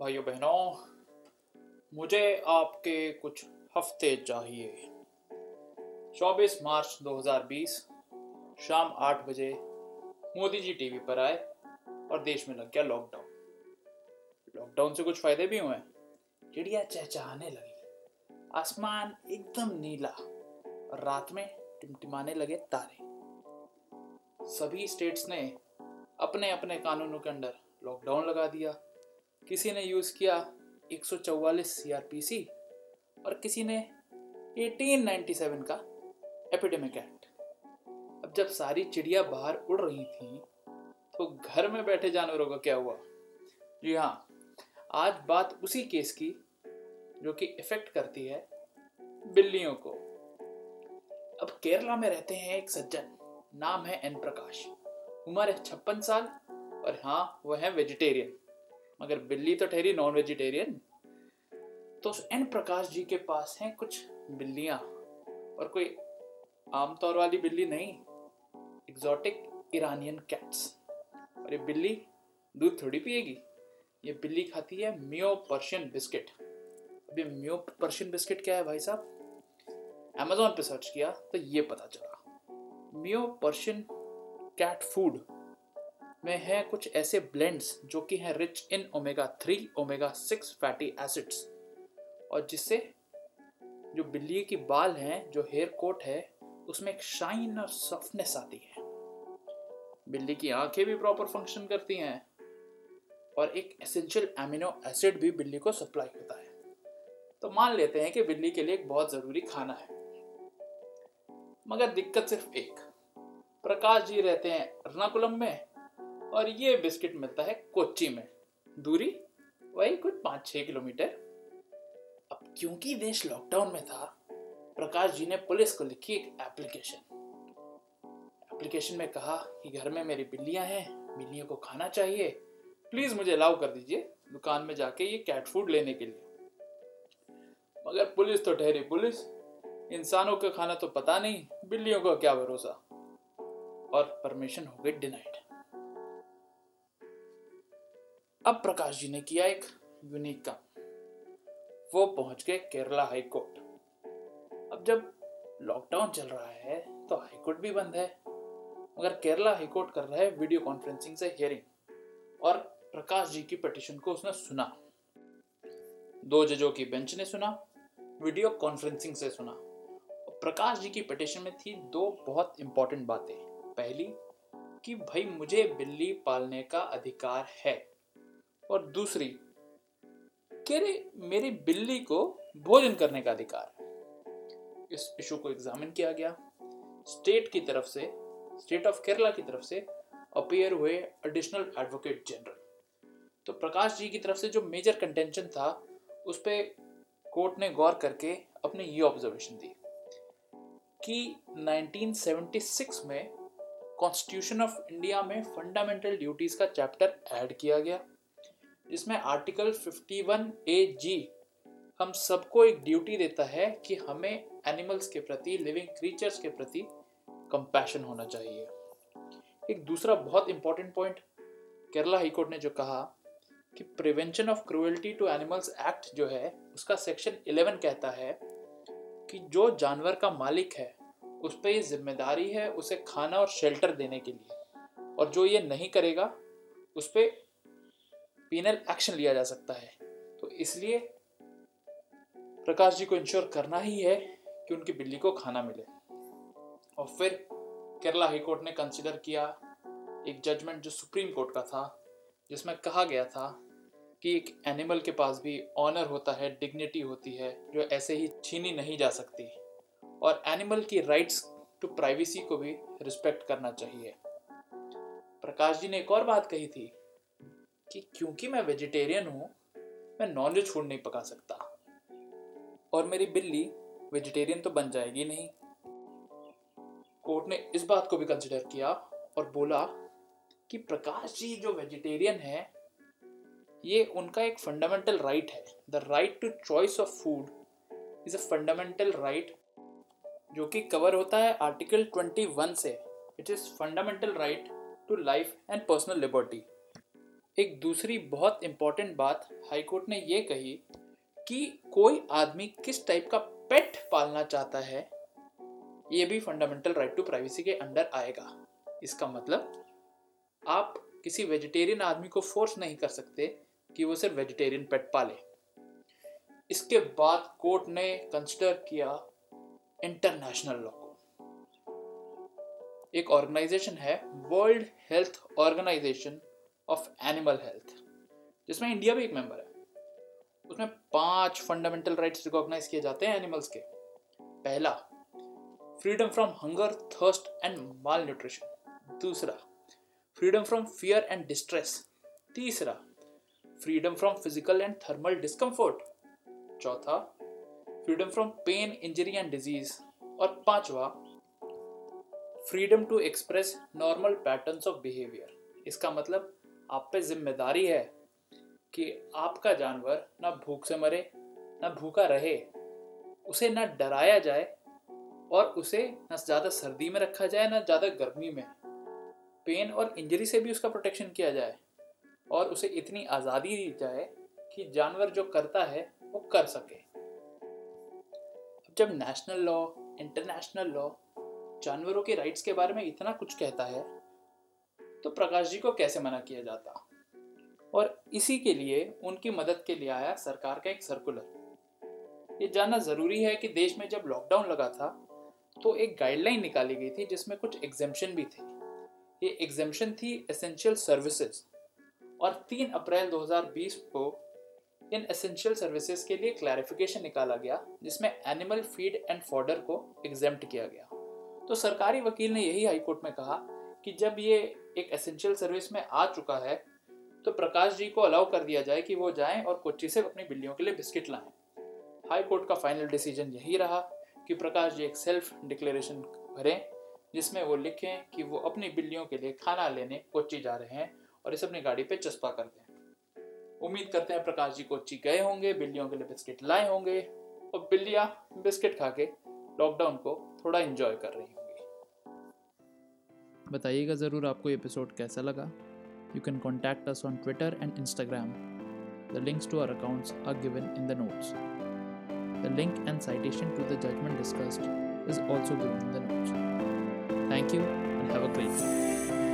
भाइयों बहनों, मुझे आपके कुछ हफ़्ते चाहिए। 24 मार्च 2020 शाम 8 बजे मोदी जी टीवी पर आए और देश में लग गया लॉकडाउन लॉकडाउन से कुछ फ़ायदे भी हुए चिड़िया चहचहाने लगी। आसमान एकदम नीला और रात में टिमटिमाने लगे तारे। सभी स्टेट्स ने अपने अपने कानूनों के अंडर लॉकडाउन लगा दिया। किसी ने यूज़ किया 144 सीआरपीसी और किसी ने 1897 का एपिडेमिक एक्ट। अब जब सारी चिड़िया बाहर उड़ रही थी तो घर में बैठे जानवरों का क्या हुआ? जी हाँ आज बात उसी केस की जो कि इफ़ेक्ट करती है बिल्लियों को। अब केरला में रहते हैं एक सज्जन, नाम है एन प्रकाश। उम्र है छप्पन साल और हाँ वह है वेजिटेरियन मगर बिल्ली तो ठहरी नॉन वेजिटेरियन तो एन प्रकाश जी के पास हैं कुछ बिल्लियाँ, और कोई आमतौर वाली बिल्ली नहीं एग्जॉटिक ईरानियन कैट्स और ये बिल्ली दूध थोड़ी पिएगी। ये बिल्ली खाती है मियो पर्शियन बिस्किट अब ये मियो पर्शियन बिस्किट क्या है भाई साहब? अमेजोन पे सर्च किया तो ये पता चला। मियो पर्शियन कैट फ़ूड में है कुछ ऐसे ब्लेंड्स जो कि हैं rich in omega three omega six fatty acids और जिससे जो बिल्ली की बाल हैं, जो हेयर कोट है, उसमें एक शाइन और सॉफ्टनेस आती है। बिल्ली की आँखें भी प्रॉपर फ़ंक्शन करती हैं और एक एसेंशियल एमिनो एसिड भी बिल्ली को सप्लाई होता है। तो मान लेते हैं कि बिल्ली के लिए एक बहुत ज़रूरी खाना है। मगर दिक्कत सिर्फ़ एक, प्रकाश जी रहते हैं एर्नाकुलम में। और ये बिस्किट मिलता है कोच्चि में। दूरी? वही कुछ पाँच छः किलोमीटर। अब क्योंकि देश लॉकडाउन में था, प्रकाश जी ने पुलिस को लिखी एक एप्लीकेशन एप्लीकेशन में कहा कि घर में मेरी बिल्लियाँ हैं, बिल्लियों को खाना चाहिए। प्लीज़ मुझे अलाउ कर दीजिए दुकान में जाके ये कैट फ़ूड लेने के लिए। मगर पुलिस तो ठहरी पुलिस। इंसानों का खाना तो पता नहीं, बिल्लियों का क्या भरोसा? और परमिशन हो गई डिनाइड अब प्रकाश जी ने किया एक यूनिक काम। वो पहुँच गए केरला हाई कोर्ट। अब जब लॉकडाउन चल रहा है तो हाई कोर्ट भी बंद है। मगर केरला हाई कोर्ट कर रहा है वीडियो कॉन्फ्रेंसिंग से हियरिंग और प्रकाश जी की पिटिशन को उसने सुना। दो जजों की बेंच ने सुना वीडियो कॉन्फ्रेंसिंग से सुना। प्रकाश जी की पिटिशन में थी दो बहुत इंपॉर्टेंट बातें। पहली, कि भाई मुझे बिल्ली पालने का अधिकार है। और दूसरी रहे मेरी बिल्ली को भोजन करने का अधिकार है। इस इशू को एग्जामिन किया गया। स्टेट की तरफ़ से, स्टेट ऑफ़ केरला की तरफ़ से अपियर हुए एडिशनल एडवोकेट जनरल। तो प्रकाश जी की तरफ़ से जो मेजर कंटेंशन था, उस पर कोर्ट ने गौर करके अपने ये ऑब्जर्वेशन दी, कि 1976 में कॉन्स्टिट्यूशन ऑफ़ इंडिया में फंडामेंटल ड्यूटीज़ का चैप्टर ऐड किया गया। जिसमें आर्टिकल 51 ए जी हम सबको एक ड्यूटी देता है कि हमें एनिमल्स के प्रति, लिविंग क्रीचर्स के प्रति कंपैशन होना चाहिए। एक दूसरा बहुत इंपॉर्टेंट पॉइंट केरला हाईकोर्ट ने जो कहा कि prevention of cruelty to animals act जो है, उसका सेक्शन 11 कहता है कि जो जानवर का मालिक है, उस पर ये ज़िम्मेदारी है उसे खाना और शेल्टर देने के लिए। और जो ये नहीं करेगा, उस पर पीनल एक्शन लिया जा सकता है। तो इसलिए प्रकाश जी को इंश्योर करना ही है कि उनकी बिल्ली को खाना मिले। और फिर केरला हाईकोर्ट ने कंसिडर किया एक जजमेंट जो सुप्रीम कोर्ट का था, जिसमें कहा गया था कि एक एनिमल के पास भी ऑनर होता है डिग्निटी होती है, जो ऐसे ही छीनी नहीं जा सकती। और एनिमल की राइट्स टू प्राइवेसी को भी रिस्पेक्ट करना चाहिए। प्रकाश जी ने एक और बात कही थी कि क्योंकि मैं वेजिटेरियन हूँ, मैं नॉनवेज फ़ूड नहीं पका सकता। और मेरी बिल्ली वेजिटेरियन तो बन जाएगी नहीं। कोर्ट ने इस बात को भी कंसिडर किया और बोला कि प्रकाश जी जो वेजिटेरियन है, ये उनका एक फंडामेंटल राइट है। The right to choice of food is a fundamental right जो कि कवर होता है आर्टिकल 21 से। It is fundamental right to life and personal liberty एक दूसरी बहुत इंपॉर्टेंट बात हाई कोर्ट ने ये कही कि कोई आदमी किस टाइप का पेट पालना चाहता है, ये भी फंडामेंटल राइट टू प्राइवेसी के अंडर आएगा। इसका मतलब आप किसी वेजिटेरियन आदमी को फोर्स नहीं कर सकते कि वो सिर्फ़ वेजिटेरियन पेट पाले। इसके बाद कोर्ट ने कंसिडर किया इंटरनेशनल लॉ को। एक ऑर्गेनाइजेशन है world health organisation of animal health जिसमें इंडिया भी एक मेंबर है। उसमें पाँच फंडामेंटल राइट्स रिकॉग्नाइज किए जाते हैं एनिमल्स के। पहला freedom from hunger thirst and malnutrition दूसरा freedom from fear and distress तीसरा freedom from physical and thermal discomfort चौथा freedom from pain injury and disease और पांचवा freedom to express normal patterns of behaviour इसका मतलब आप पे ज़िम्मेदारी है कि आपका जानवर ना भूख से मरे, ना भूखा रहे, उसे ना डराया जाए और उसे ना ज़्यादा सर्दी में रखा जाए, ना ज़्यादा गर्मी में। पेन और इंजरी से भी उसका प्रोटेक्शन किया जाए और उसे इतनी आज़ादी दी जाए कि जानवर जो करता है वो कर सके। जब नेशनल लॉ, इंटरनेशनल लॉ जानवरों के राइट्स के बारे में इतना कुछ कहता है तो प्रकाश जी को कैसे मना किया जाता? और इसी के लिए उनकी मदद के लिए आया सरकार का एक सर्कुलर ये जानना ज़रूरी है कि देश में जब लॉकडाउन लगा था तो एक गाइडलाइन निकाली गई थी जिसमें कुछ एग्जेम्पन भी थे। ये एग्जेम्पन थी एसेंशियल सर्विसेज़ और 3 अप्रैल 2020 को इन एसेंशियल सर्विसेज़ के लिए क्लैरिफिकेशन निकाला गया, जिसमें एनिमल फ़ीड एंड फॉर्डर को एग्जेम्प्ट किया गया। तो सरकारी वकील ने यही हाईकोर्ट में कहा कि जब ये एक एसेंशियल सर्विस में आ चुका है तो प्रकाश जी को अलाउ कर दिया जाए कि वो जाएँ और कोच्चि से अपनी बिल्लियों के लिए बिस्किट लाएँ। हाई कोर्ट का फाइनल डिसीज़न यही रहा कि प्रकाश जी एक सेल्फ डिक्लेरेशन भरें, जिसमें वो लिखें कि वो अपनी बिल्लियों के लिए खाना लेने कोच्चि जा रहे हैं और इसे अपनी गाड़ी पे चस्पा कर दें। उम्मीद करते हैं प्रकाश जी कोच्चि गए होंगे, बिल्लियों के लिए बिस्किट लाए होंगे और बिल्लियाँ बिस्किट खा के लॉकडाउन को थोड़ा इंजॉय कर रही बताइएगा ज़रूर आपको एपिसोड कैसा लगा you can contact us on Twitter and Instagram the links to our accounts are given in the notes the link and citation to the judgment discussed is also given in the notes. Thank you and have a great day.